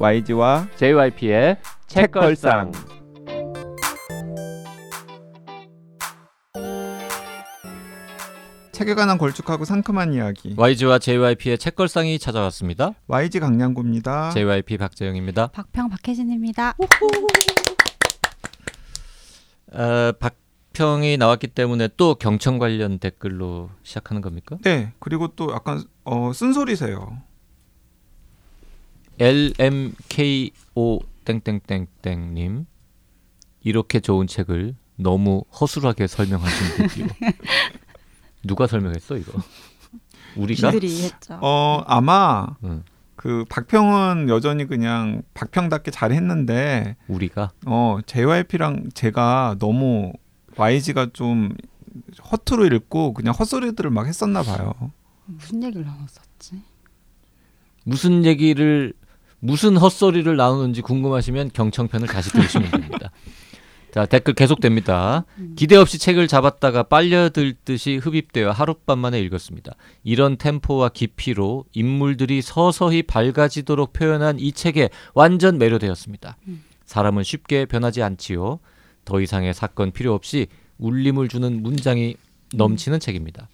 YG와 JYP의 책걸상. 책에 관한 걸쭉하고 상큼한 이야기. YG와 JYP의 책걸상이 찾아왔습니다. YG 강량구입니다. JYP 박재영입니다. 박평 박혜진입니다. 어, 박평이 나왔기 때문에 또 경청 관련 댓글로 시작하는 겁니까? 네, 그리고 또 약간 어, 쓴소리세요. LMKO 땡땡땡땡 님 이렇게 좋은 책을 너무 허술하게 설명하신 듯요. 누가 설명했어 이거? 우리가? 이들이 했죠. 어, 아마 응. 그 박평은 여전히 그냥 박평답게 잘 했는데 우리가 어, JYP랑 제가 너무 YG가 좀 허투루 읽고 그냥 헛소리들을 막 했었나 봐요. 무슨 얘기를 나눴었지? 무슨 얘기를 무슨 헛소리를 나누는지 궁금하시면 경청편을 다시 들으시면 됩니다. 자 댓글 계속됩니다. 음. 기대 없이 책을 잡았다가 빨려들 듯이 흡입되어 하룻밤 만에 읽었습니다. 이런 템포와 깊이로 인물들이 서서히 밝아지도록 표현한 이 책에 완전 매료되었습니다. 음. 사람은 쉽게 변하지 않지요. 더 이상의 사건 필요 없이 울림을 주는 문장이 넘치는 책입니다.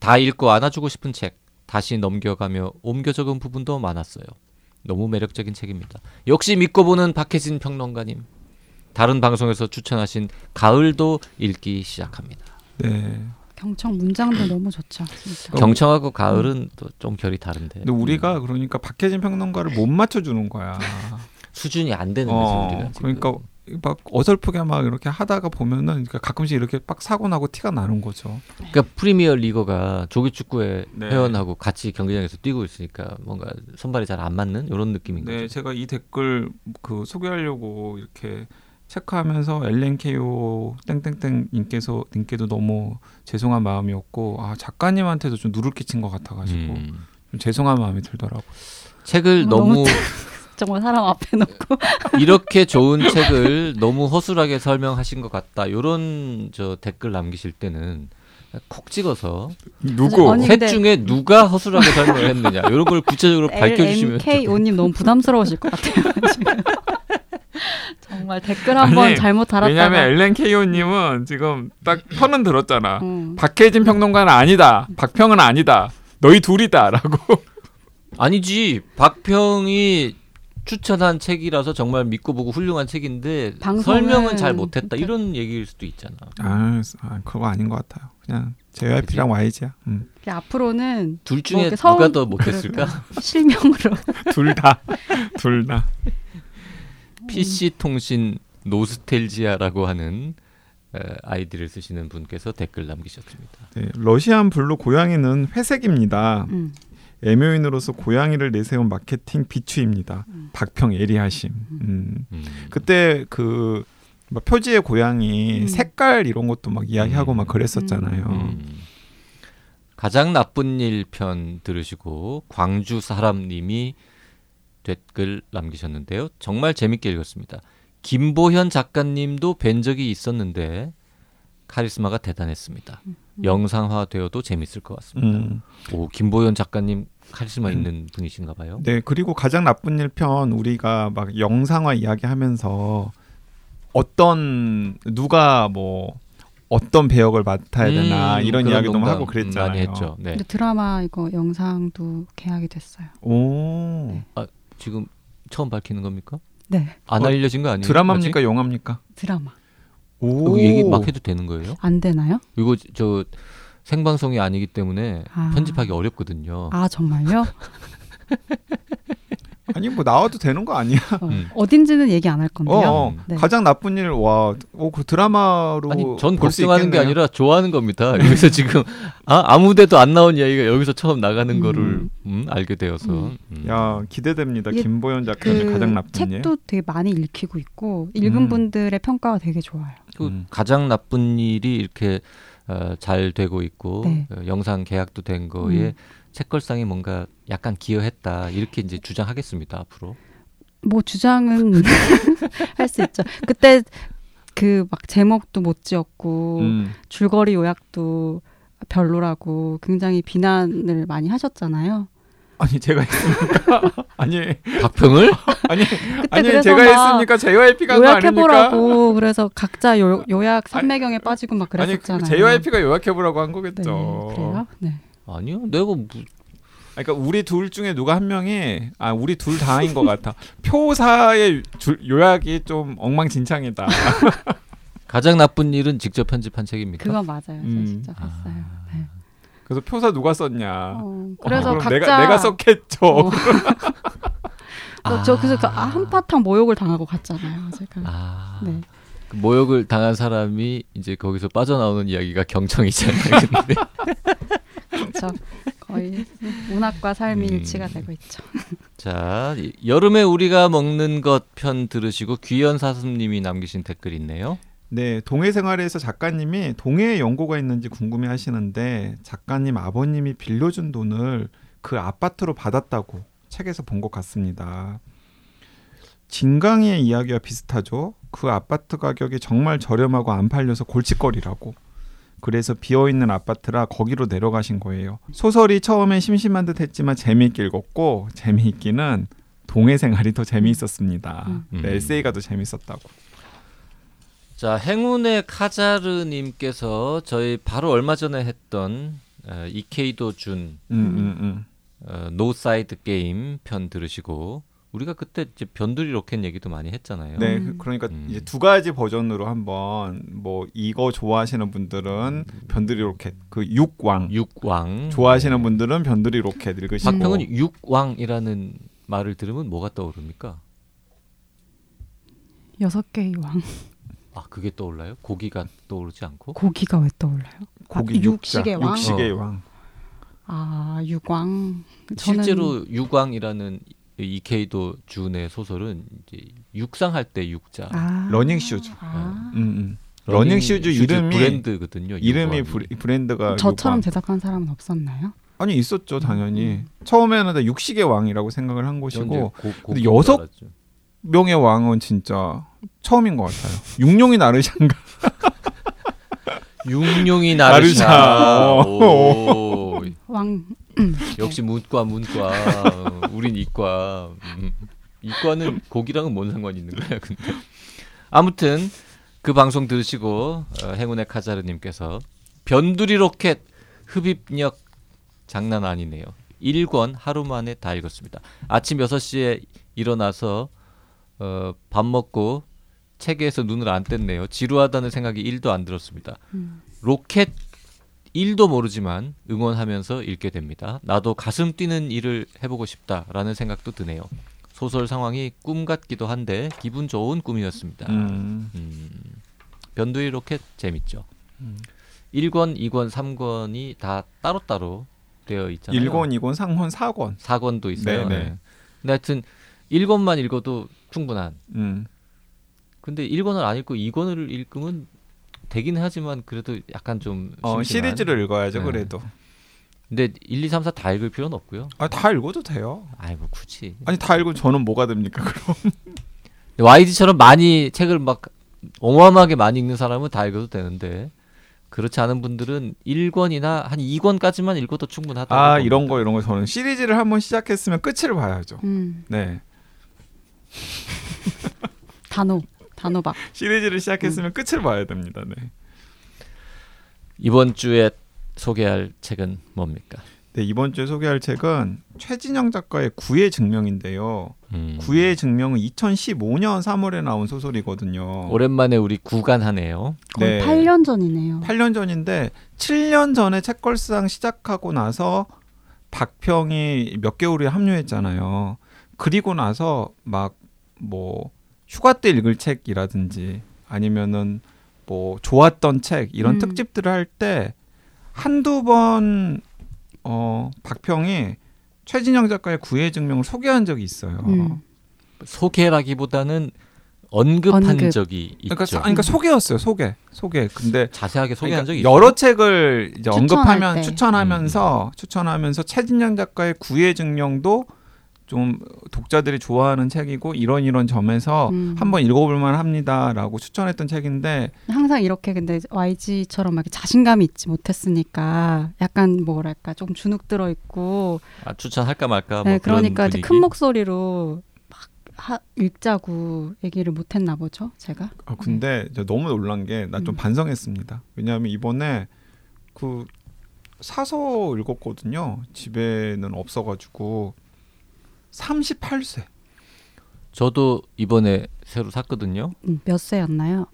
다 읽고 안아주고 싶은 책, 다시 넘겨가며 옮겨 적은 부분도 많았어요. 너무 매력적인 책입니다. 역시 믿고 보는 박혜진 평론가님. 다른 방송에서 추천하신 가을도 읽기 시작합니다. 네. 경청 문장도 너무 좋죠. 진짜. 경청하고 가을은 또 좀 결이 다른데. 근데 우리가 그러니까 박혜진 평론가를 못 맞춰 주는 거야. 수준이 안 되는 거지 어, 우리가. 지금. 그러니까 막 어설프게 막 이렇게 하다가 보면은 그러니까 가끔씩 이렇게 빡 사고 나고 티가 나는 거죠. 그러니까 프리미어 리거가 조기 축구의 네. 회원하고 같이 경기장에서 뛰고 있으니까 뭔가 선발이 잘 안 맞는 이런 느낌인 네, 거죠. 제가 이 댓글 그 소개하려고 이렇게 체크하면서 LNKO 땡땡땡 님께서 님께도 너무 죄송한 마음이었고 아 작가님한테도 좀 누를 끼친 것 같아가지고 음. 좀 죄송한 마음이 들더라고. 책을 어, 너무 너무 정말 사람 앞에 놓고 이렇게 좋은 책을 너무 허술하게 설명하신 것 같다. 요런 저 댓글 남기실 때는 콕 찍어서 누구? 아니, 셋 근데- 중에 누가 허술하게 설명을 했느냐 이런 걸 구체적으로 밝혀주시면 LMKO님 너무 부담스러우실 것 같아요. 정말 댓글 한번 아니, 잘못 달았다가 왜냐하면 LNKO님은 지금 딱 편은 들었잖아. 음. 박혜진 평론가는 아니다. 박평은 아니다. 너희 둘이다라고. 아니지 박평이 추천한 책이라서 정말 믿고 보고 훌륭한 책인데 방송은 설명은 잘 못했다 이런 얘기일 수도 있잖아. 아, 아 그거 아닌 것 같아요. 그냥 JYP랑 YG야. 음. 앞으로는 둘 중에 뭐 이렇게 서운- 누가 더 못했을까? 실명으로 둘 다. 둘 다. PC 통신 노스텔지아라고 하는 에, 아이디를 쓰시는 분께서 댓글 남기셨습니다. 네, 러시안 블루 고양이는 회색입니다. 음. 애묘인으로서 고양이를 내세운 마케팅 비추입니다. 음. 박평 예리하심. 음. 음. 그때 그막 표지의 고양이 음. 색깔 이런 것도 막 이야기하고 음. 막 그랬었잖아요. 음. 가장 나쁜 일 편 들으시고 광주 사람님이 댓글 남기셨는데요. 정말 재밌게 읽었습니다. 김보현 작가님도 뵌 적이 있었는데 카리스마가 대단했습니다. 영상화되어도 재밌을 것 같습니다. 음. 오 김보현 작가님 카리스마 있는 분이신가 봐요. 네 그리고 가장 나쁜 일편 우리가 막 영상화 이야기하면서 어떤 누가 뭐 어떤 배역을 맡아야 되나 음, 이런 이야기도 농담, 하고 그랬잖아요. 많이 했죠. 네. 근데 드라마 이거 영상도 계약이 됐어요. 오 지금 처음 밝히는 겁니까? 네안 어, 알려진 거 아니에요? 드라마입니까 영화입니까? 드라마 오? 이거 얘기 막 해도 되는 거예요? 안 되나요? 이거 저 생방송이 아니기 때문에 아. 편집하기 어렵거든요. 아 정말요? 아니 뭐 나와도 되는 거 아니야? 어, 음. 어딘지는 얘기 안할 어, 건데요. 어. 네. 가장 나쁜 일 와, 오, 그 드라마로 아니 전볼수 걱정하는 게. 아니라 좋아하는 겁니다. 여기서 지금 아, 아무데도 안 나온 이야기가 여기서 처음 나가는 음. 거를 음, 알게 되어서 음. 음. 야 기대됩니다. 이게 김보현 작가의 그 가장 나쁜 일. 책도 되게 많이 읽히고 있고 읽은 음. 분들의 평가가 되게 좋아요. 그 음. 가장 나쁜 일이 이렇게 어, 잘 되고 있고 네. 어, 영상 계약도 된 거에 음. 책걸상이 뭔가 약간 기여했다 이렇게 이제 주장하겠습니다 앞으로. 뭐 주장은 할 수 있죠. 그때 그 막 제목도 못 지었고 음. 줄거리 요약도 별로라고 굉장히 비난을 많이 하셨잖아요. 아니 제가 했습니까? 아니 박평을 아니 그때 아니 그래서 제가 막 했습니까? JYP가? 요약해보라고 그래서 각자 요, 요약 산매경에 빠지고 막 아니 그랬었잖아요. JYP가 요약해보라고 한 네, 거겠죠. 그래요? 네. 아니요. 내가 뭐 그러니까 우리 둘 중에 누가 한 명이 아 우리 둘 다인 것 같아. 표사의 줄- 요약이 좀 엉망진창이다. 가장 나쁜 일은 직접 편집한 책입니까? 그건 맞아요. 저 음. 진짜 봤어요. 네. 그래서 표사 누가 썼냐? 어, 어, 그래서 그럼 각자 내가 내가 썼겠죠. 어. 아. 저 그래서 그 아, 한바탕 모욕을 당하고 갔잖아요. 제가. 아. 네. 그 모욕을 당한 사람이 이제 거기서 빠져나오는 이야기가 경청이잖아요. 근데 그렇죠. 거의 문학과 삶이 음. 일치가 되고 있죠. 자, 이- 여름에 우리가 먹는 것 편 들으시고 귀연 사슴님이 남기신 댓글 있네요. 네, 동해 생활에서 작가님이 동해에 연고가 있는지 궁금해 하시는데 작가님 아버님이 빌려준 돈을 그 아파트로 받았다고 책에서 본 것 같습니다. 진강이의 이야기와 비슷하죠. 그 아파트 가격이 정말 저렴하고 안 팔려서 골칫거리라고. 그래서 비어있는 아파트라 거기로 내려가신 거예요. 소설이 처음엔 심심한 듯 했지만 재미있게 읽었고 재미있기는 동해 생활이 더 재미있었습니다. 음. 네, 음. 에세이가 더 재밌었다고. 자, 자, 행운의 카자르 님께서 저희 바로 얼마 전에 했던 어, 이케이도 준 음, 음, 음. 어, 노사이드 게임 편 들으시고 우리가 그때 이제 변두리 로켓 얘기도 많이 했잖아요. 네, 음. 그- 그러니까 음. 이제 두 가지 버전으로 한번 뭐 이거 좋아하시는 분들은 변두리 로켓 그 육왕 육왕 좋아하시는 네. 분들은 변두리 로켓 읽으시고 박평은 육왕이라는 말을 들으면 뭐가 떠오릅니까? 여섯 개의 왕 아 그게 떠올라요? 고기가 떠오르지 않고? 고기가 왜 떠올라요? 고기 아, 육식의 왕. 육식의 어. 왕. 아 육왕. 저는 실제로 육왕이라는 이케이도 준의 소설은 이제 육상할 때 육자 아, 러닝 슈즈. 아. 음, 음. 러닝 슈즈 이름이 브랜드거든요. 이름이. 브레, 브랜드가 저처럼 육왕. 제작한 사람은 없었나요? 아니 있었죠 당연히 음. 처음에는 다 육식의 왕이라고 생각을 한 것이고 고- 근데 여섯- 알았죠. 명의 왕은 진짜 처음인 것 같아요 육룡이 나르샤인가 육룡이 나르샤. 나르샤. 어. 오, 왕 역시 문과 문과. 어, 우린 이과. 음. 이과는 고기랑은 뭔 상관이 있는 거야, 근데. 아무튼 그 방송 들으시고 어, 행운의 카자르님께서 변두리 로켓 흡입력 장난 아니네요. 1권 하루 만에 다 읽었습니다. 아침 6시에 일어나서 어, 밥 먹고 책에서 눈을 안 뗐네요. 지루하다는 생각이 1도 안 들었습니다. 음. 로켓 1도 모르지만 응원하면서 읽게 됩니다. 나도 가슴 뛰는 일을 해보고 싶다라는 생각도 드네요. 소설 상황이 꿈 같기도 한데 기분 좋은 꿈이었습니다. 음. 음, 변두리 로켓 재밌죠. 음. 1권, 2권, 3권이 다 따로따로 되어 있잖아요. 1권, 2권, 상권, 4권 4권도 있어요. 네, 네. 네. 근데 하여튼 1권만 읽어도 충분한. 음. 근데 1권을 안 읽고 2권을 읽으면 되긴 하지만 그래도 약간 좀 어, 심심한. 시리즈를 읽어야죠 네. 그래도 근데 1, 2, 3, 4 다 읽을 필요는 없고요. 아, 다 읽어도 돼요 아이 뭐 굳이. 아니 다 읽으면 저는 뭐가 됩니까 그럼 YG처럼 많이 책을 막 어마어마하게 많이 읽는 사람은 다 읽어도 되는데 그렇지 않은 분들은 1권이나 한 2권까지만 읽어도 충분하다고. 아. 이런 거 이런 거 저는 시리즈를 한번 시작했으면 끝을 봐야죠. 음, 네 단호 단호박. 시리즈를 시작했으면 끝을 봐야 됩니다. 네. 이번 주에 소개할 책은 뭡니까? 네 이번 주에 소개할 책은 최진영 작가의 구의 증명인데요. 음. 구의 증명은 2015년 3월에 나온 소설이거든요. 오랜만에 우리 구간하네요. 거의 네. 8년 전이네요. 8년 전인데 7년 전에 책걸상 시작하고 나서 박평이 몇 개월 후에 합류했잖아요. 그리고 나서 막 뭐 휴가 때 읽을 책이라든지 아니면은 뭐 좋았던 책 이런 음. 특집들을 할 때 한두 번 어, 박평이 최진영 작가의 구애 증명을 소개한 적이 있어요. 음. 소개라기보다는 언급한 언급. 적이 있죠. 그러니까, 그러니까 소개였어요. 소개. 소개. 근데 자세하게 소개한 그러니까 적이 있어요. 여러 책을 이제 언급하면 때. 추천하면서 추천하면서 최진영 작가의 구애 증명도 좀 독자들이 좋아하는 책이고 이런 이런 점에서 음. 한번 읽어볼 만 합니다라고 추천했던 책인데 항상 이렇게 근데 YG처럼 막 이렇게 자신감이 있지 못했으니까 약간 뭐랄까 조금 주눅 들어 있고 아, 추천할까 말까 뭐 네, 그러니까 이제. 큰 목소리로 막 하, 읽자고 얘기를 못했나 보죠 제가 아, 근데 저 너무 놀란 게 나좀 음. 반성했습니다. 왜냐하면 이번에 그 사서 읽었거든요. 집에는 없어가지고 38세. 저도 이번에 새로 샀거든요. 음, 몇 세였나요?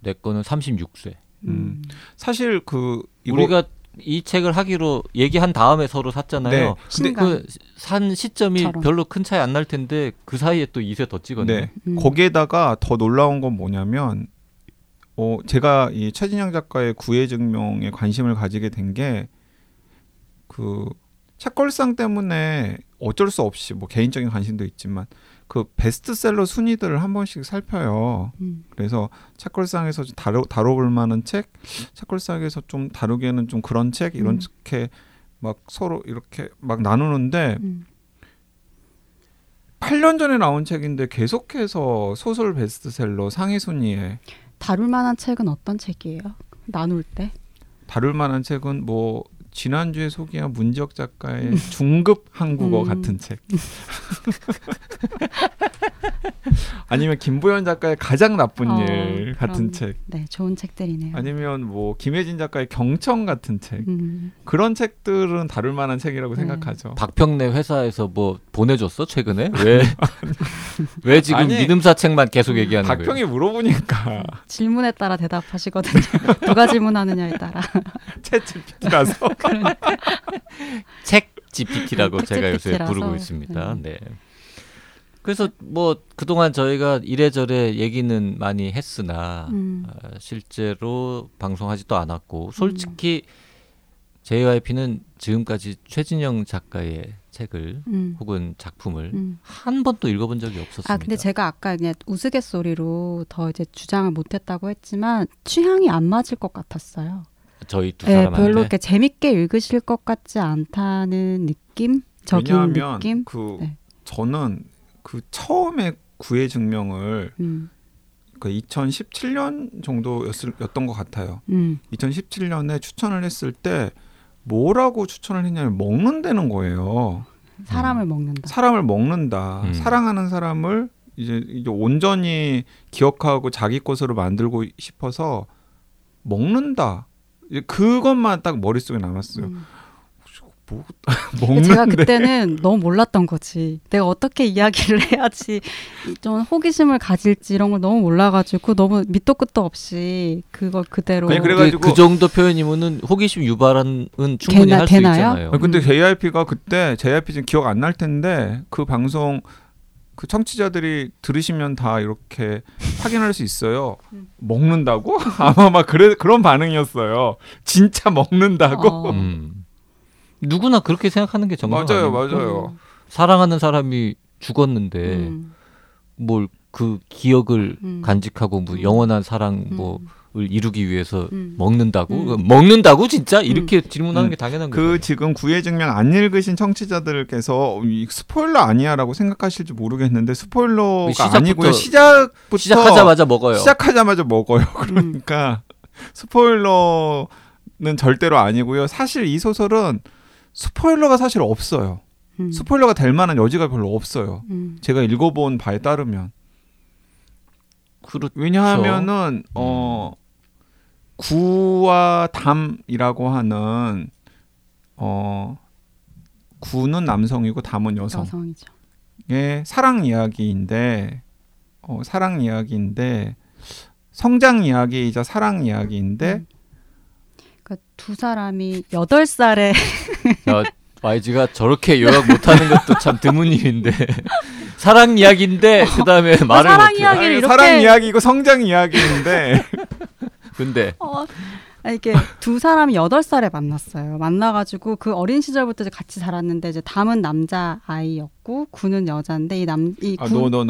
내 거는 36세. 음. 사실 그 이거 우리가 이 책을 하기로 얘기한 다음에 서로 샀잖아요. 네. 근데. 그 산 시점이 처럼. 별로 큰 차이 안 날 텐데 그 사이에 또 2세 더 찍었네. 네. 음. 거기에다가 더 놀라운 건 뭐냐면 어 제가 이 최진영 작가의 구애 증명에 관심을 가지게 된 게 그 책걸상 때문에 어쩔 수 없이 뭐 개인적인 관심도 있지만 그 베스트셀러 순위들을 한 번씩 살펴요. 음. 그래서 책걸상에서 좀 다뤄 다뤄볼 만한 책, 책걸상에서 좀 다루기에는 좀 그런 책 음. 이렇게 막 서로 이렇게 막 나누는데 음. 8년 전에 나온 책인데 계속해서 소설 베스트셀러 상위 순위에 다룰 만한 책은 어떤 책이에요? 나눌 때 다룰 만한 책은 뭐 지난주에 소개한 문지혁 작가의 중급 한국어 음. 같은 책. 아니면 김보연 작가의 가장 나쁜 어, 일 같은 그럼. 책. 네, 좋은 책들이네요. 아니면 뭐 김혜진 작가의 경청 같은 책. 음. 그런 책들은 다룰 만한 책이라고 네. 생각하죠. 박평래 회사에서 뭐 보내줬어 최근에? 왜? 왜 지금 아니, 믿음사 책만 계속 얘기하는 거예요? 박평이 물어보니까 질문에 따라 대답하시거든요. 누가 질문하느냐에 따라. 챗 GPT라서 책 GPT라고 책 제가 요새. 부르고 있습니다. 음. 네. 그래서 뭐 그동안 저희가 이래저래 얘기는 많이 했으나 음. 어, 실제로 방송하지도 않았고 솔직히 JYP는 지금까지 최진영 작가의 책을 음. 혹은 작품을 음. 한 번도 읽어본 적이 없었습니다. 아 근데 제가 아까 그냥 우스갯소리로 더 이제 주장을 못했다고 했지만 취향이 안 맞을 것 같았어요. 저희 두 네, 사람한테 별로 이렇게 재밌게 읽으실 것 같지 않다는 느낌, 적인 왜냐하면 느낌. 그 네. 저는 그 처음에 구애 증명을 음, 그 2017년 정도였던 것 같아요. 음, 2017년에 추천을 했을 때 뭐라고 추천을 했냐면 먹는다는 거예요. 사람을 먹는다. 사람을 먹는다. 음. 사랑하는 사람을 이제, 이제 온전히 기억하고 자기 것으로 만들고 싶어서 먹는다. 이제 그것만 딱 머릿속에 남았어요. 음. 뭐, 먹는데 제가 그때는 너무 몰랐던 거지. 내가 어떻게 이야기를 해야지 이- 좀 호기심을 가질지 이런 걸 너무 몰라가지고 너무 밑도 끝도 없이 그걸 그대로. 아니, 그, 그래가지고- 그 정도 표현이면은 호기심 유발은 충분히 할수 되나요? 있잖아요. 아니, 근데 음. JYP가 그때 JYP 지금 기억 안 날 텐데 그 방송 그 청취자들이 들으시면 다 이렇게 확인할 수 있어요. 음. 먹는다고? 아마 막 그래 그런 반응이었어요. 진짜 먹는다고? 어. 음. 누구나 그렇게 생각하는 게 정상 맞아요, 아닙니까? 맞아요. 사랑하는 사람이 죽었는데 음, 뭘그 기억을 음. 간직하고 뭐 음. 영원한 사랑을 음, 이루기 위해서 음. 먹는다고 음. 먹는다고 진짜 이렇게 질문하는 음. 게 당연한 그 거죠. 지금 구애 증명 안 읽으신 청취자들께서 이 스포일러 아니야라고 생각하실지 모르겠는데 스포일러가 시작부터- 아니고요. 시작부터 시작하자마자 먹어요. 시작하자마자 먹어요. 음. 그러니까 스포일러는 절대로 아니고요. 사실 이 소설은 스포일러가 사실 없어요. 음, 스포일러가 될 만한 여지가 별로 없어요. 음, 제가 읽어본 바에 따르면 그렇죠. 왜냐하면은 어 구와 담이라고 하는 어 구는 남성이고 담은 여성의 여성이죠. 사랑 이야기인데 어 사랑 이야기인데 성장 이야기이자 사랑 이야기인데 음. 그러니까 두 사람이 여덟 살에 야, YG가 저렇게 요약 못하는 것도 참 드문 일인데 사랑 이야기인데 그 다음에 말을 사랑. 이야기- 이야기를 아니, 이렇게- 사랑 이야기고 성장 이야기인데 근데 어, 이게 두 사람이 여덟 살에 만났어요. 만나가지고 그 어린 시절부터 같이 자랐는데 이제 담은 남자 아이였고 구는 여자인데 이 남이 구, 아, 너너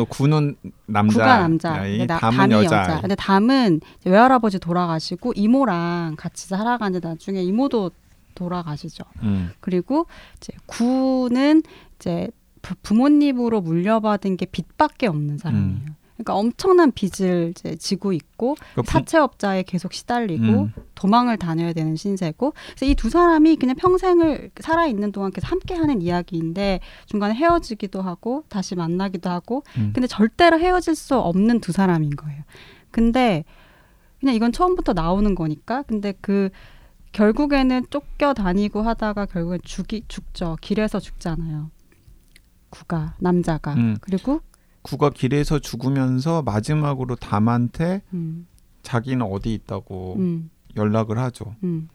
남자 구가 남자, 아이, 나- 담은 담이 여자. 여자. 근데 담은 외할아버지 돌아가시고 이모랑 같이 살아가는데 나중에 이모도 돌아가시죠. 음. 그리고 이제 구는 이제 부- 부모님으로 물려받은 게 빚밖에 없는 사람이에요. 그러니까 엄청난 빚을 이제 지고 있고 그러니까 부- 사채업자에 계속 시달리고 음. 도망을 다녀야 되는 신세고 그래서 이 두 사람이 그냥 평생을 살아 있는 동안 계속 함께 하는 이야기인데 중간에 헤어지기도 하고 다시 만나기도 하고 음. 근데 절대로 헤어질 수 없는 두 사람인 거예요. 근데 그냥 이건 처음부터 나오는 거니까 근데 그 결국에는 쫓겨 다니고 하다가 결국엔 죽이 죽죠 길에서 죽잖아요. 구가 남자가 음. 그리고 구가 길에서 죽으면서 마지막으로 담한테 음, 자기는 어디 있다고 음. 연락을 하죠. 음.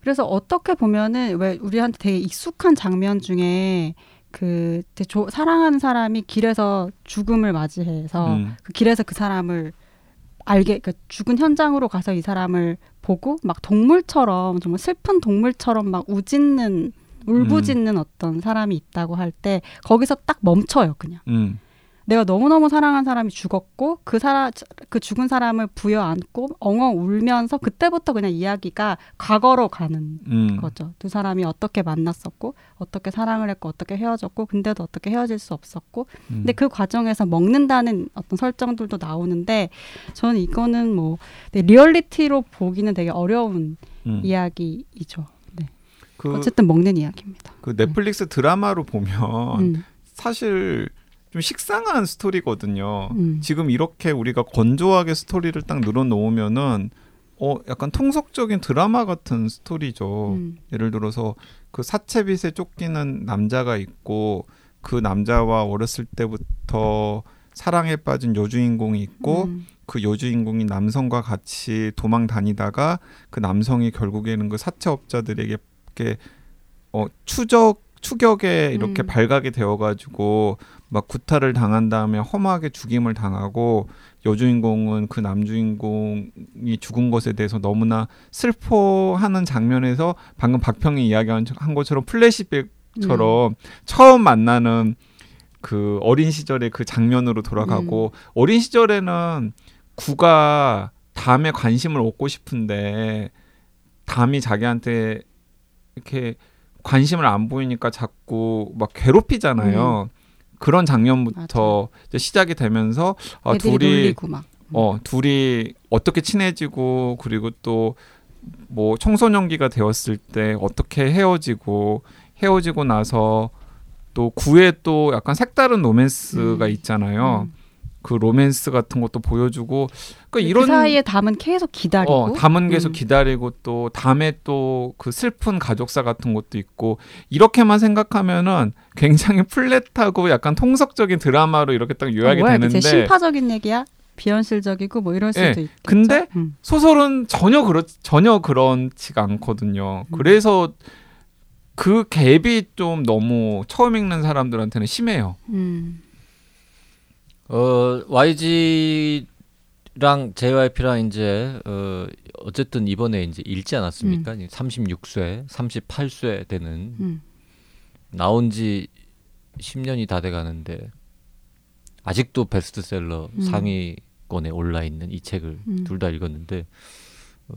그래서 어떻게 보면은 왜 우리한테 되게 익숙한 장면 중에 그 조- 사랑하는 사람이 길에서 죽음을 맞이해서 음. 그 길에서 그 사람을 알게 그 죽은 현장으로 가서 이 사람을 보고 막 동물처럼 정말 슬픈 동물처럼 막 우짖는 울부짖는 어떤 사람이 있다고 할 때 거기서 딱 멈춰요 그냥 음. 내가 너무너무 사랑한 사람이 죽었고 그 사람 그 죽은 사람을 부여 안고 엉엉 울면서 그때부터 그냥 이야기가 과거로 가는 음. 거죠. 두 사람이 어떻게 만났었고 어떻게 사랑을 했고 어떻게 헤어졌고 근데도 어떻게 헤어질 수 없었고 음. 근데 그 과정에서 먹는다는 어떤 설정들도 나오는데 저는 이거는 뭐 되게 리얼리티로 보기는 되게 어려운 음. 이야기이죠. 네. 그, 어쨌든 먹는 이야기입니다. 그 넷플릭스 드라마로 보면 음, 사실 좀 식상한 스토리거든요. 음. 지금 이렇게 우리가 건조하게 스토리를 딱 늘어놓으면은 어 약간 통속적인 드라마 같은 스토리죠. 음, 예를 들어서 그 사채빚에 쫓기는 남자가 있고 그 남자와 어렸을 때부터 사랑에 빠진 여주인공이 있고 음, 그 여주인공이 남성과 같이 도망 다니다가 그 남성이 결국에는 그 사채업자들에게 이렇게 어 추적 추격에 이렇게 음. 발각이 되어가지고 막 구타를 당한 다음에 험하게 죽임을 당하고 여주인공은 그 남주인공이 죽은 것에 대해서 너무나 슬퍼하는 장면에서 방금 박평이 이야기한 한 것처럼 플래시백처럼 처음 만나는 그 어린 시절의 그 장면으로 돌아가고 어린 시절에는 구가 담에 관심을 얻고 싶은데 담이 자기한테 이렇게 관심을 안 보이니까 자꾸 막 괴롭히잖아요. 그런 장면부터 시작이 되면서 아, 애들이 둘이 막. 어 둘이 어떻게 친해지고 그리고 또 뭐 청소년기가 되었을 때 어떻게 헤어지고 헤어지고 나서 또 구에 또 약간 색다른 로맨스가 음. 있잖아요. 음. 그 로맨스 같은 것도 보여주고 그러니까 그 이런 사이에 담은 계속 기다리고 어, 담은 계속 음. 기다리고 또 담에 또 그 슬픈 가족사 같은 것도 있고 이렇게만 생각하면은 굉장히 플랫하고 약간 통속적인 드라마로 이렇게 딱 요약이 어, 뭐야, 되는데 심파적인 얘기야? 비현실적이고 뭐 이럴 수도 예, 있겠죠. 근데 음. 소설은 전혀 그렇 전혀 그렇지가 않거든요. 음. 그래서 그 갭이 좀 너무 처음 읽는 사람들한테는 심해요. 음. 어 YG랑 JYP랑 이제 어 어쨌든 이번에 이제 읽지 않았습니까? 36쇄, 38쇄 되는 음. 나온 지 10년이 다 돼 가는데 아직도 베스트셀러 음. 상위권에 올라 있는 이 책을 음. 둘다 읽었는데 어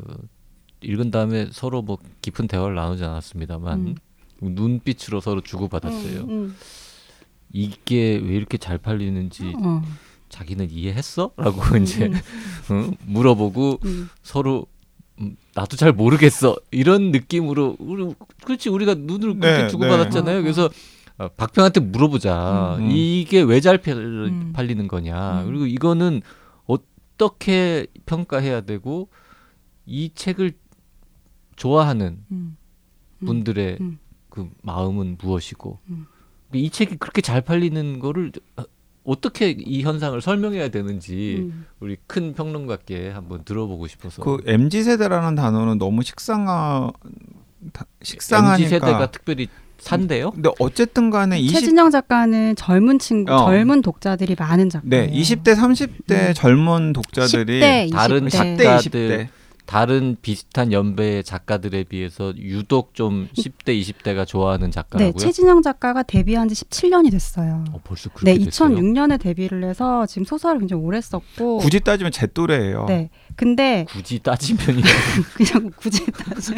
읽은 다음에 서로 뭐 깊은 대화를 나누지 않았습니다만 눈빛으로 서로 주고받았어요. 음, 이게 왜 이렇게 잘 팔리는지 음. 어. 자기는 이해했어? 라고 이제 음, 어? 물어보고 음. 서로 음, 나도 잘 모르겠어 이런 느낌으로 우리 그렇지 우리가 눈을 그렇게 네, 주고받았잖아요. 네. 그래서 어, 박평한테 물어보자. 음. 이게 왜잘 음. 팔리는 거냐. 음. 그리고 이거는 어떻게 평가해야 되고 이 책을 좋아하는 음. 음. 분들의 음. 그 마음은 무엇이고 음. 이 책이 그렇게 잘 팔리는 거를 어, 어떻게 이 현상을 설명해야 되는지 음. 우리 큰 평론가께 한번 들어보고 싶어서 그 MZ 세대라는 단어는 너무 식상하 다- 식상하니까. MZ 세대가 특별히 산대요. 근데 어쨌든 간에 20 최진영 작가는 젊은 친구, 어. 젊은 독자들이 많은 작가예요. 네, 20대 30대 음. 젊은 독자들이 10대, 20대. 다른 10대 작가들 20대 다른 비슷한 연배의 작가들에 비해서 유독 좀 10대 20대가 좋아하는 네, 작가라고요. 최진영 작가가 데뷔한 지 17년이 됐어요. 어, 벌써 네, 그렇게 됐어요. 2006년에 데뷔를 해서 지금 소설을 굉장히 오래 썼고 굳이 따지면 제 또래예요. 네. 근데 굳이 따지면이 그냥 굳이 따지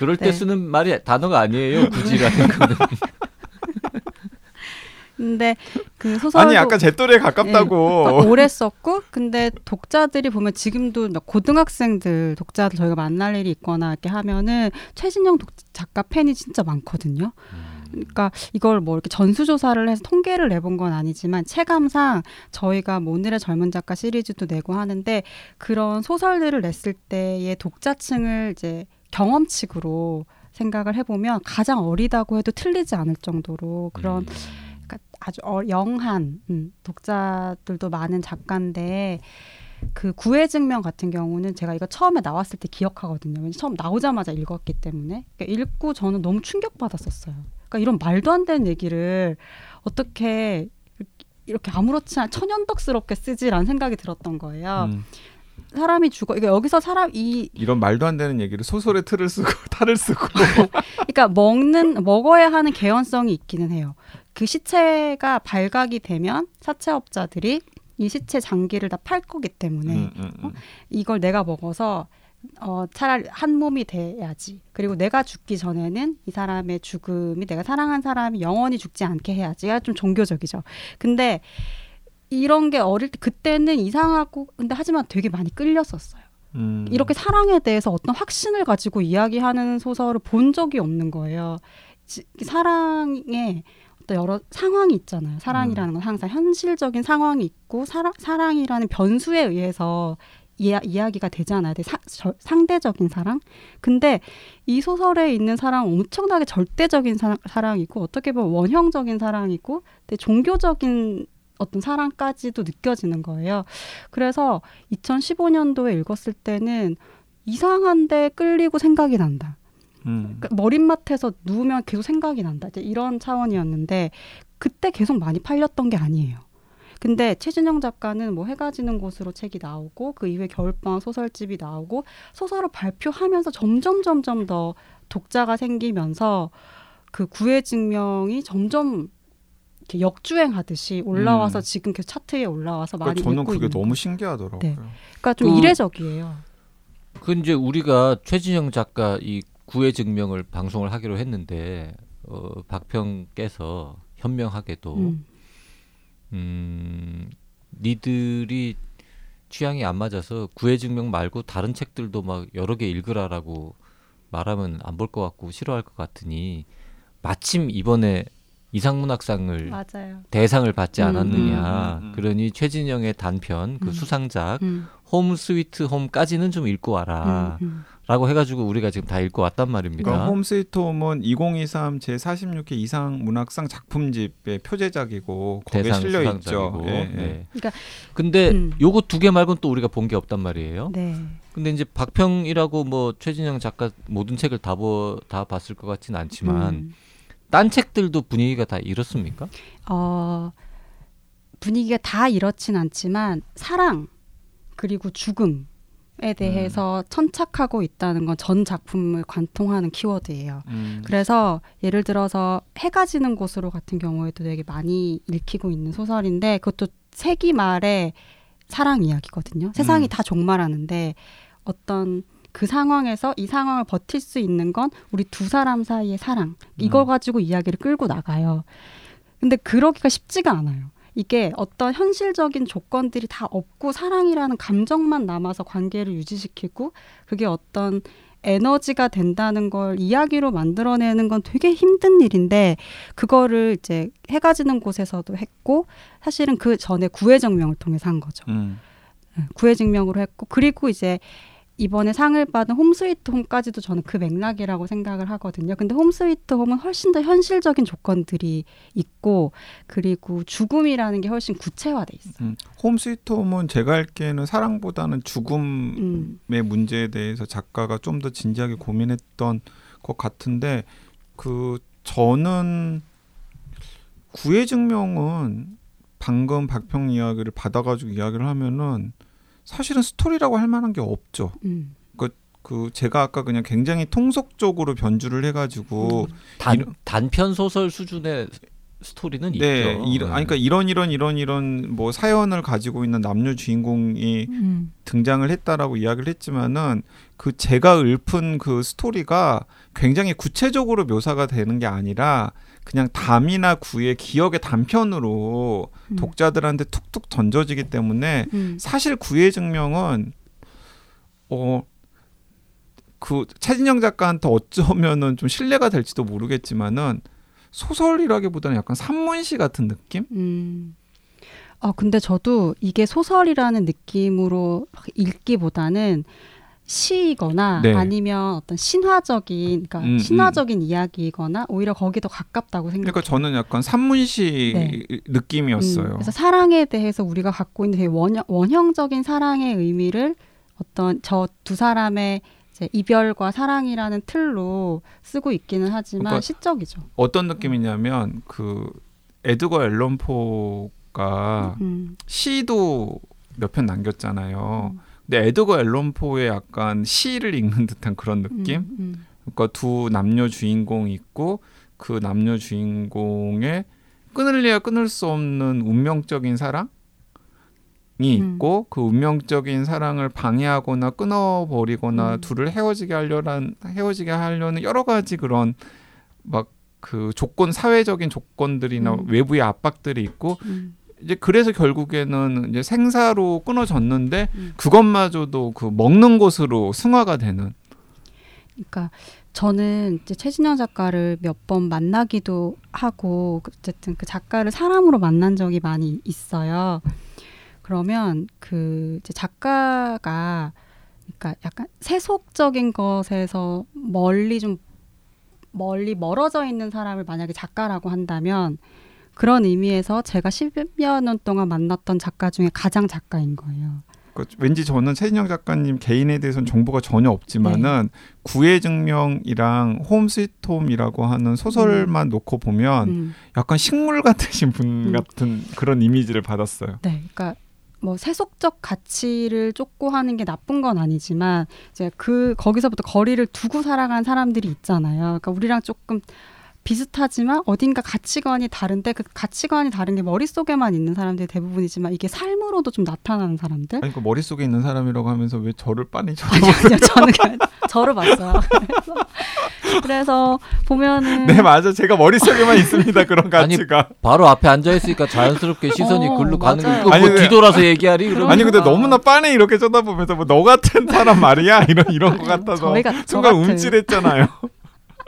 그럴 때 네. 쓰는 말이 단어가 아니에요. 굳이라는 거는. 근데 그 소설도 아니 약간 제 또래에 가깝다고. 막 오래 썼고 근데 독자들이 보면 지금도 막 고등학생들 독자들 저희가 만날 일이 있거나 이렇게 하면은 최진영 독, 작가 팬이 진짜 많거든요. 그러니까 이걸 뭐 이렇게 전수조사를 해서 통계를 내본 건 아니지만 체감상 저희가 뭐 오늘의 젊은 작가 시리즈도 내고 하는데 그런 소설들을 냈을 때의 독자층을 이제 경험칙으로 생각을 해보면 가장 어리다고 해도 틀리지 않을 정도로 그런 그러니까 아주 어, 영한 음, 독자들도 많은 작가인데 그 구애증명 같은 경우는 제가 이거 처음에 나왔을 때 기억하거든요. 처음 나오자마자 읽었기 때문에 그러니까 읽고 저는 너무 충격 받았었어요. 그러니까 이런 말도 안 되는 얘기를 어떻게 이렇게 아무렇지 않 천연덕스럽게 쓰지라는 생각이 들었던 거예요. 음, 사람이 죽어. 그러니까 여기서 사람 이 이런 말도 안 되는 얘기를 소설의 틀을 쓰고 탈을 쓰고. 그러니까 먹는 먹어야 하는 개연성이 있기는 해요. 그 시체가 발각이 되면 사채업자들이 이 시체 장기를 다 팔 거기 때문에 음, 음, 음. 이걸 내가 먹어서 어 차라리 한 몸이 돼야지. 그리고 내가 죽기 전에는 이 사람의 죽음이 내가 사랑한 사람이 영원히 죽지 않게 해야지가 좀 종교적이죠. 근데 이런 게 어릴 때 그때는 이상하고 근데 하지만 되게 많이 끌렸었어요. 음. 이렇게 사랑에 대해서 어떤 확신을 가지고 이야기하는 소설을 본 적이 없는 거예요. 지- 사랑에 어떤 여러 상황이 있잖아요. 사랑이라는 건 항상 현실적인 상황이 있고 사랑, 사랑이라는 변수에 의해서 이야, 이야기가 되잖아요. 사- 저- 상대적인 사랑. 근데 이 소설에 있는 사랑은 엄청나게 절대적인 사, 사랑이고 어떻게 보면 원형적인 사랑이고 되게 종교적인 어떤 사랑까지도 느껴지는 거예요. 그래서 2015년도에 읽었을 때는 이상한데 끌리고 생각이 난다. 음. 그러니까 머릿맡에서 누우면 계속 생각이 난다. 이제 이런 차원이었는데 그때 계속 많이 팔렸던 게 아니에요. 근데 최준영 작가는 뭐 해가 지는 곳으로 책이 나오고 그 이후에 겨울방학 소설집이 나오고 소설을 발표하면서 점점 점점 더 독자가 생기면서 그 구애 증명이 점점 이렇게 역주행하듯이 올라와서 음. 지금 계속 차트에 올라와서 많이 그러니까 저는 그게 있는 너무 거. 신기하더라고요. 네. 그러니까 좀 그- 이례적이에요. 그 이제 우리가 최진영 작가 이 구애 증명을 방송을 하기로 했는데 어, 박평께서 현명하게도 음. 음. 니들이 취향이 안 맞아서 구애 증명 말고 다른 책들도 막 여러 개 읽으라라고 말하면 안 볼 것 같고 싫어할 것 같으니 마침 이번에 이상문학상을 맞아요. 대상을 받지 음, 않았느냐. 음, 음, 음. 그러니 최진영의 단편 그 음. 수상작 음, 홈 스위트 홈까지는 좀 읽고 와라. 음, 음. 라고 해가지고 우리가 지금 다 읽고 왔단 말입니다. 그러니까 홈 스위트 홈은 2023 제 46회 이상 문학상 작품집의 표제작이고 거기에 대상 실려 있죠. 수상작이고. 예, 예. 그러니까- 근데 음. 요거 두 개 말고는 또 우리가 본 게 없단 말이에요. 네. 근데 이제 박평이라고 뭐 최진영 작가 모든 책을 다, 보, 다 봤을 것 같지는 않지만 음. 딴 책들도 분위기가 다 이렇습니까? 어, 분위기가 다 이렇진 않지만 사랑 그리고 죽음에 대해서 음. 천착하고 있다는 건 전 작품을 관통하는 키워드예요. 음. 그래서 예를 들어서 해가 지는 곳으로 같은 경우에도 되게 많이 읽히고 있는 소설인데 그것도 세기 말의 사랑 이야기거든요. 세상이 음. 다 종말하는데 어떤 그 상황에서 이 상황을 버틸 수 있는 건 우리 두 사람 사이의 사랑 이걸 음. 가지고 이야기를 끌고 나가요. 근데 그러기가 쉽지가 않아요. 이게 어떤 현실적인 조건들이 다 없고 사랑이라는 감정만 남아서 관계를 유지시키고 그게 어떤 에너지가 된다는 걸 이야기로 만들어내는 건 되게 힘든 일인데 그거를 이제 해가 지는 곳에서도 했고 사실은 그 전에 구해정명을 통해서 한 거죠. 음. 구해증명으로 했고 그리고 이제 이번에 상을 받은 홈스위트 홈까지도 저는 그 맥락이라고 생각을 하거든요. 근데 홈스위트 홈은 훨씬 더 현실적인 조건들이 있고 그리고 죽음이라는 게 훨씬 구체화돼 있어요. 음. 홈 스위트 홈은 제가 알기에는 사랑보다는 죽음의 음. 문제에 대해서 작가가 좀 더 진지하게 고민했던 것 같은데 그 저는 구애 증명은 방금 박평 이야기를 받아가지고 이야기를 하면은 사실은 스토리라고 할 만한 게 없죠. 음. 그 제가 아까 그냥 굉장히 통속적으로 변주를 해가지고 단, 이런- 단편 소설 수준의 스토리는 네, 있죠. 이런, 아니, 그러니까 이런 이런 이런 이런 뭐 사연을 가지고 있는 남녀 주인공이 음. 등장을 했다라고 이야기를 했지만은 그 제가 읊은 그 스토리가 굉장히 구체적으로 묘사가 되는 게 아니라 그냥 담이나 구의 기억의 단편으로 음. 독자들한테 툭툭 던져지기 때문에 음. 사실 구의 증명은 어. 그 차진영 작가한테 어쩌면은 좀 신뢰가 될지도 모르겠지만은 소설이라기보다는 약간 산문시 같은 느낌? 음. 아 근데 저도 이게 소설이라는 느낌으로 막 읽기보다는 시이거나 네. 아니면 어떤 신화적인 그러니까 음, 신화적인 이야기이거나 오히려 거기 더 가깝다고 생각해요. 그러니까 저는 약간 산문시 네. 느낌이었어요. 음, 그래서 사랑에 대해서 우리가 갖고 있는 되게 원형, 원형적인 사랑의 의미를 어떤 저 두 사람의 이별과 사랑이라는 틀로 쓰고 있기는 하지만 그러니까 시적이죠. 어떤 느낌이냐면 그 에드거 앨런 포가 음, 시도 몇 편 남겼잖아요. 음. 근데 에드거 앨런 포의 약간 시를 읽는 듯한 그런 느낌? 음, 음. 그러니까 두 남녀 주인공이 있고 그 남녀 주인공의 끊을래야 끊을 수 없는 운명적인 사랑이 음. 있고 그 운명적인 사랑을 방해하거나 끊어버리거나 음. 둘을 헤어지게 하려는 헤어지게 하려는 여러 가지 그런 막 그 조건 사회적인 조건들이나 음. 외부의 압박들이 있고 음. 이제 그래서 결국에는 이제 생사로 끊어졌는데 음. 그것마저도 그 먹는 곳으로 승화가 되는 그러니까 저는 이제 최진영 작가를 몇 번 만나기도 하고 어쨌든 그 작가를 사람으로 만난 적이 많이 있어요. 그러면 그 이제 작가가 그러니까 약간 세속적인 것에서 멀리 좀 멀리 멀어져 있는 사람을 만약에 작가라고 한다면 그런 의미에서 제가 10여 년 동안 만났던 작가 중에 가장 작가인 거예요. 그 왠지 저는 최진영 작가님 개인에 대해서는 정보가 전혀 없지만은 구애 증명이랑 홈 스위트 홈이라고 하는 소설만 놓고 보면 음. 약간 식물 같으신 분 음. 같은 그런 이미지를 받았어요. 네, 그러니까 뭐 세속적 가치를 쫓고 하는 게 나쁜 건 아니지만 이제 그 거기서부터 거리를 두고 살아간 사람들이 있잖아요. 그러니까 우리랑 조금 비슷하지만 어딘가 가치관이 다른데 그 가치관이 다른 게 머릿속에만 있는 사람들이 대부분이지만 이게 삶으로도 좀 나타나는 사람들. 아니 그 머릿속에 있는 사람이라고 하면서 왜 저를 빤히 쳐? 아니, 아니요, 저는 그냥 저를 봤어요. 그래서, 그래서 보면은 네 맞아 제가 머릿속에만 있습니다 그런 아니, 가치가. 바로 앞에 앉아 있으니까 자연스럽게 시선이 어, 글로 가는 맞아요. 거. 아니, 뭐 근데- 뒤돌아서 얘기하리 그러면 아니 근데 그러니까. 너무나 빤히 이렇게 쳐다보면서 뭐 너 같은 사람 말이야 이런 이런 것 같아서 저희가 저 순간. 움찔했잖아요.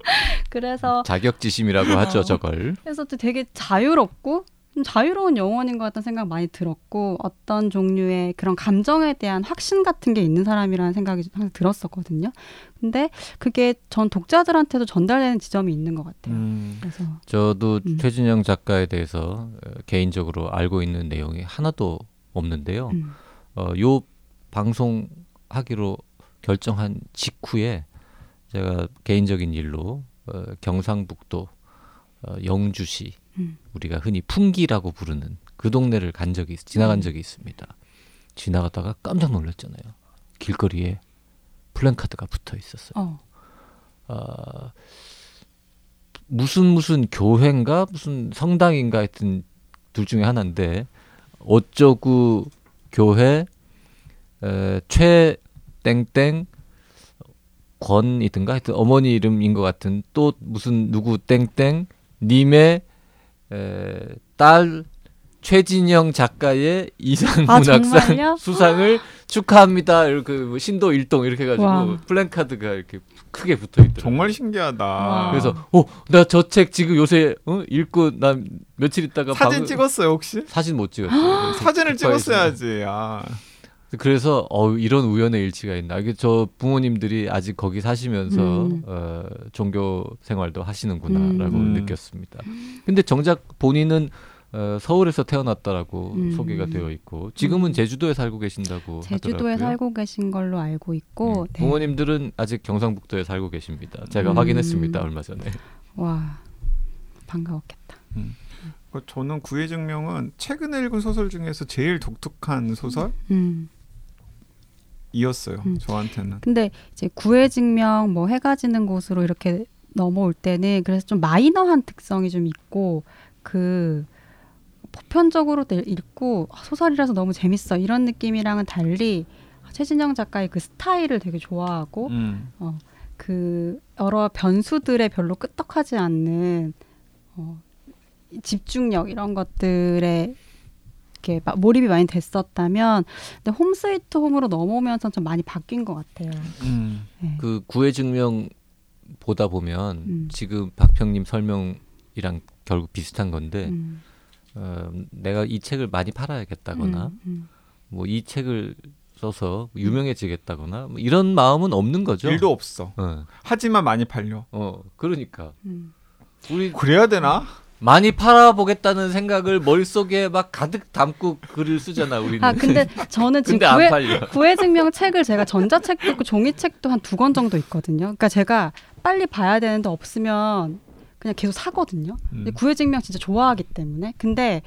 그래서 자격지심이라고 하죠 어. 저걸. 그래서 또 되게 자유롭고 좀 자유로운 영혼인 것 같다는 생각 많이 들었고 어떤 종류의 그런 감정에 대한 확신 같은 게 있는 사람이라는 생각이 항상 들었었거든요. 근데 그게 전 독자들한테도 전달되는 지점이 있는 것 같아요. 음. 그래서 저도 음. 최진영 작가에 대해서 어, 개인적으로 알고 있는 내용이 하나도 없는데요. 음, 어, 요 방송 하기로 결정한 직후에 제가 개인적인 일로 어, 경상북도 어, 영주시 음. 우리가 흔히 풍기라고 부르는 그 동네를 간 적이 있- 지나간 음. 적이 있습니다. 지나가다가 깜짝 놀랐잖아요. 길거리에 플랜카드가 붙어 있었어요. 어, 아, 무슨 무슨 교회인가 무슨 성당인가 하여튼 둘 중에 하나인데 어쩌구 교회 에, 최 땡땡 권이든가 하여튼 어머니 이름인 것 같은 또 무슨 누구 땡땡 님의 에, 딸 최진영 작가의 이상 아, 문학상? 수상을 축하합니다. 이렇게 뭐 신도 일동 이렇게 해가지고 와. 플랜카드가 이렇게 크게 붙어 있더라고요. 정말 신기하다. 와. 그래서 어나 저 책 지금 요새 어? 읽고 나 며칠 있다가 사진 방금- 찍었어요 혹시? 사진 못 찍었어요. 사진을 찍었어야지. 아. 그래서 어 이런 우연의 일치가 있나. 이게 저 부모님들이 아직 거기 사시면서 음. 어, 종교 생활도 하시는구나라고 음. 느꼈습니다. 근데 정작 본인은 어, 서울에서 태어났다라고 음. 소개가 되어 있고 지금은 음. 제주도에 살고 계신다고 제주도에 하더라고요. 살고 계신 걸로 알고 있고 네. 네. 부모님들은 아직 경상북도에 살고 계십니다. 제가 음. 확인했습니다 얼마 전에. 와 반가웠겠다. 그 저는 구의 증명은 최근에 읽은 소설 중에서 제일 독특한 소설 이었어요. 음. 음. 저한테는. 근데 이제 구애 증명 뭐 해가 지는 곳으로 이렇게 넘어올 때는 그래서 좀 마이너한 특성이 좀 있고 그 보편적으로 내- 읽고 아, 소설이라서 너무 재밌어 이런 느낌이랑은 달리 최진영 작가의 그 스타일을 되게 좋아하고 음. 어, 그 여러 변수들에 별로 끄떡하지 않는 어, 집중력 이런 것들에 이렇게 마- 몰입이 많이 됐었다면 근데 홈 스위트 홈으로 넘어오면서 좀 많이 바뀐 것 같아요. 음. 네. 그 구애 증명 보다 보면 음. 지금 박평님 설명이랑 결국 비슷한 건데 음, 어, 내가 이 책을 많이 팔아야겠다거나 음, 음. 뭐이 책을 써서 유명해지겠다거나 뭐 이런 마음은 없는 거죠. 일도 없어. 어, 하지만 많이 팔려. 어 그러니까 음. 우리 그래야 되나? 많이 팔아보겠다는 생각을 머릿속에 막 가득 담고 글을 쓰잖아 우리는. 아 근데 저는 지금 근데 안 구해, 팔려. 구해 증명 책을 제가 전자책도 있고 종이책도 한 두 권 정도 있거든요. 그러니까 제가 빨리 봐야 되는데 없으면 그냥 계속 사거든요. 음. 구해 증명 진짜 좋아하기 때문에. 근데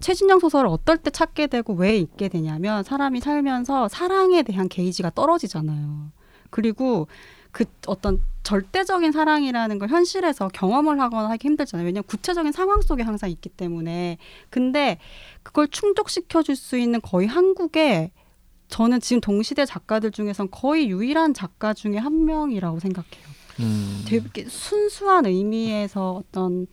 최진영 소설을 어떨 때 찾게 되고 왜 읽게 되냐면 사람이 살면서 사랑에 대한 게이지가 떨어지잖아요. 그리고 그 어떤 절대적인 사랑이라는 걸 현실에서 경험을 하거나 하기 힘들잖아요. 왜냐하면 구체적인 상황 속에 항상 있기 때문에. 근데 그걸 충족시켜 줄 수 있는 거의 한국의 저는 지금 동시대 작가들 중에선 거의 유일한 작가 중에 한 명이라고 생각해요. 음. 되게 순수한 의미에서 어떤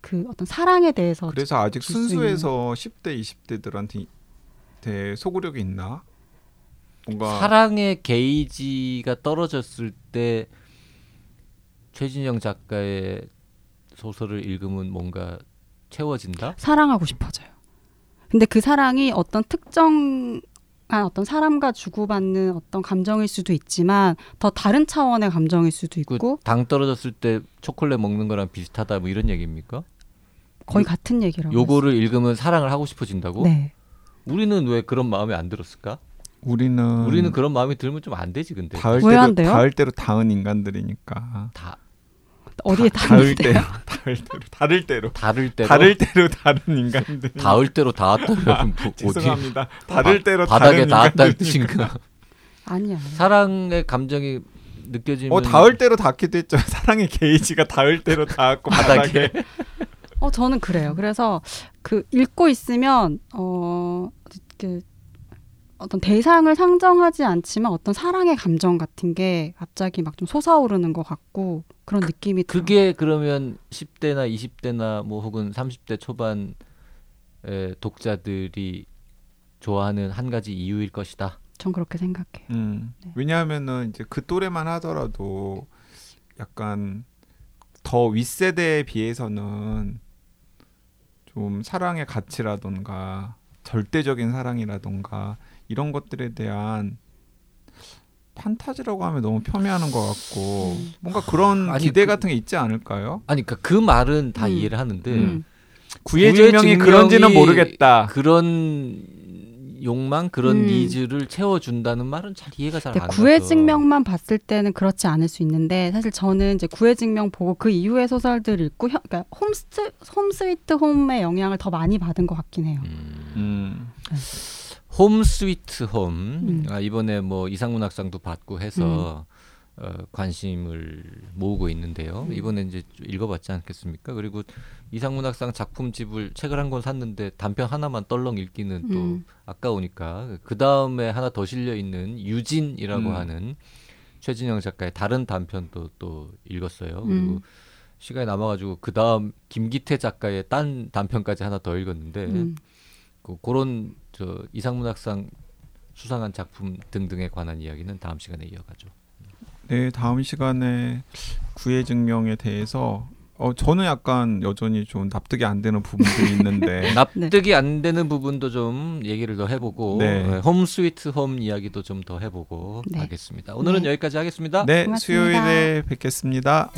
그 어떤 사랑에 대해서 그래서 아직 순수해서 10대 20대들한테 대 소구력이 있나? 뭔가 사랑의 게이지가 떨어졌을 때 최진영 작가의 소설을 읽으면 뭔가 채워진다. 사랑하고 싶어져요. 근데 그 사랑이 어떤 특정한 어떤 사람과 주고받는 어떤 감정일 수도 있지만 더 다른 차원의 감정일 수도 그 있고 당 떨어졌을 때 초콜릿 먹는 거랑 비슷하다 뭐 이런 얘기입니까? 거의 같은 얘기라고. 요거를 읽으면 사랑을 하고 싶어진다고? 네. 우리는 왜 그런 마음이 안 들었을까? 우리는 우리는 그런 마음이 들면 좀 안 되지 근데. 닿을 왜안 대로 돼요? 닿을 대로 닿은 인간들이니까 다 어디에 다- 닿을? 대로 닿을 대로 다를 대로 다를 때로 다를 대로 다른 인간들 닿을 대로 닿았다면 뭐 어디 죄송합니다 다를 대로 바닥에 닿았다는. 뜻인가? 아니야. 사랑의 감정이 느껴지면 어 닿을 대로 닿기도 했죠 사랑의 게이지가 닿을 대로 닿았고 바닥에 바닥에 어 저는 그래요. 그래서 그 읽고 있으면 어그 어떤 대상을 상정하지 않지만 어떤 사랑의 감정 같은 게 갑자기 막 좀 솟아오르는 것 같고 그런 느낌이 들어요. 그게 그러면 10대나 20대나 뭐 혹은 30대 초반의 독자들이 좋아하는 한 가지 이유일 것이다. 전 그렇게 생각해요. 음, 네. 왜냐하면은 이제 그 또래만 하더라도 약간 더 윗세대에 비해서는 좀 사랑의 가치라던가 절대적인 사랑이라던가 이런 것들에 대한 판타지라고 하면 너무 폄훼하는 것 같고 음. 뭔가 그런 아니, 기대 그- 같은 게 있지 않을까요? 아니 그러니까 그 말은 다 음. 이해를 하는데 음. 구의 구의 증명이 그런지는 모르겠다. 그런 욕망 그런 음. needs를 채워준다는 말은 잘 이해가 잘안 가서 구의 증명만 봤을 때는 그렇지 않을 수 있는데 사실 저는 이제 구의 증명 보고 그 이후의 소설들 읽고 혀, 그러니까 홈스 홈스위트 홈의 영향을 더 많이 받은 것 같긴 해요. 음. 음. 홈 스위트 홈 음. 아, 이번에 뭐 이상문 학상도 받고 해서 어, 관심을 모으고 있는데요. 음. 이번에 이제 좀 읽어봤지 않겠습니까? 그리고 이상문 학상 작품집을 책을 한 권 샀는데 단편 하나만 떨렁 읽기는 또 음. 아까우니까 그 다음에 하나 더 실려 있는 유진이라고 음. 하는 최진영 작가의 다른 단편도 또 읽었어요. 음. 그리고 시간이 남아가지고 그 다음 김기태 작가의 딴 단편까지 하나 더 읽었는데 음. 그, 그런 저 이상문학상 수상한 작품 등등에 관한 이야기는 다음 시간에 이어가죠. 네, 다음 시간에 구애 증명에 대해서 어 저는 약간 여전히 좀 납득이 안 되는 부분들이 있는데 납득이 안 되는 부분도 좀 얘기를 더 해보고 네. 어, 홈 스위트 홈 이야기도 좀 더 해보고 네. 하겠습니다. 오늘은 네. 여기까지 하겠습니다. 네, 고맙습니다. 수요일에 뵙겠습니다.